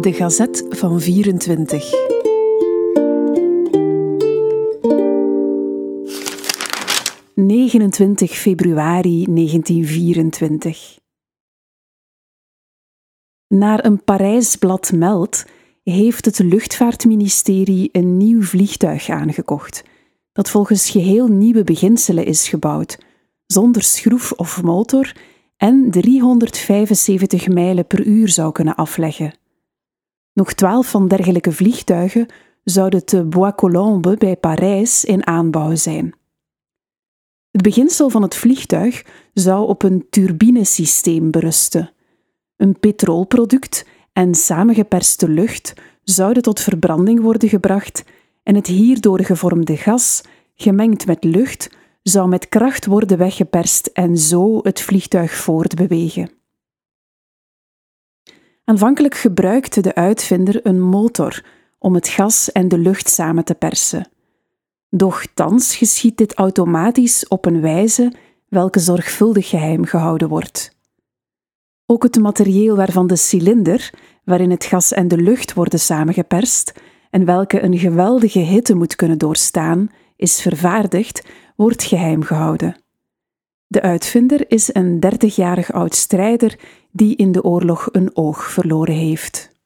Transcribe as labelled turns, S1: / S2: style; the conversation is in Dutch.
S1: De Gazet van 24. ...29 februari 1924. Naar een Parijs blad meldt... heeft het luchtvaartministerie een nieuw vliegtuig aangekocht... dat volgens geheel nieuwe beginselen is gebouwd... zonder schroef of motor en 375 mijlen per uur zou kunnen afleggen. Nog twaalf van dergelijke vliegtuigen zouden te Bois-Colombes bij Parijs in aanbouw zijn. Het beginsel van het vliegtuig zou op een turbinesysteem berusten. Een petrolproduct en samengeperste lucht zouden tot verbranding worden gebracht en het hierdoor gevormde gas, gemengd met lucht, zou met kracht worden weggeperst en zo het vliegtuig voortbewegen. Aanvankelijk gebruikte de uitvinder een motor om het gas en de lucht samen te persen. Doch thans geschiet dit automatisch op een wijze welke zorgvuldig geheim gehouden wordt. Ook het materieel waarvan de cilinder, waarin het gas en de lucht worden samengeperst en welke een geweldige hitte moet kunnen doorstaan, is vervaardigd, wordt geheim gehouden. De uitvinder is een dertigjarig oud strijder die in de oorlog een oog verloren heeft.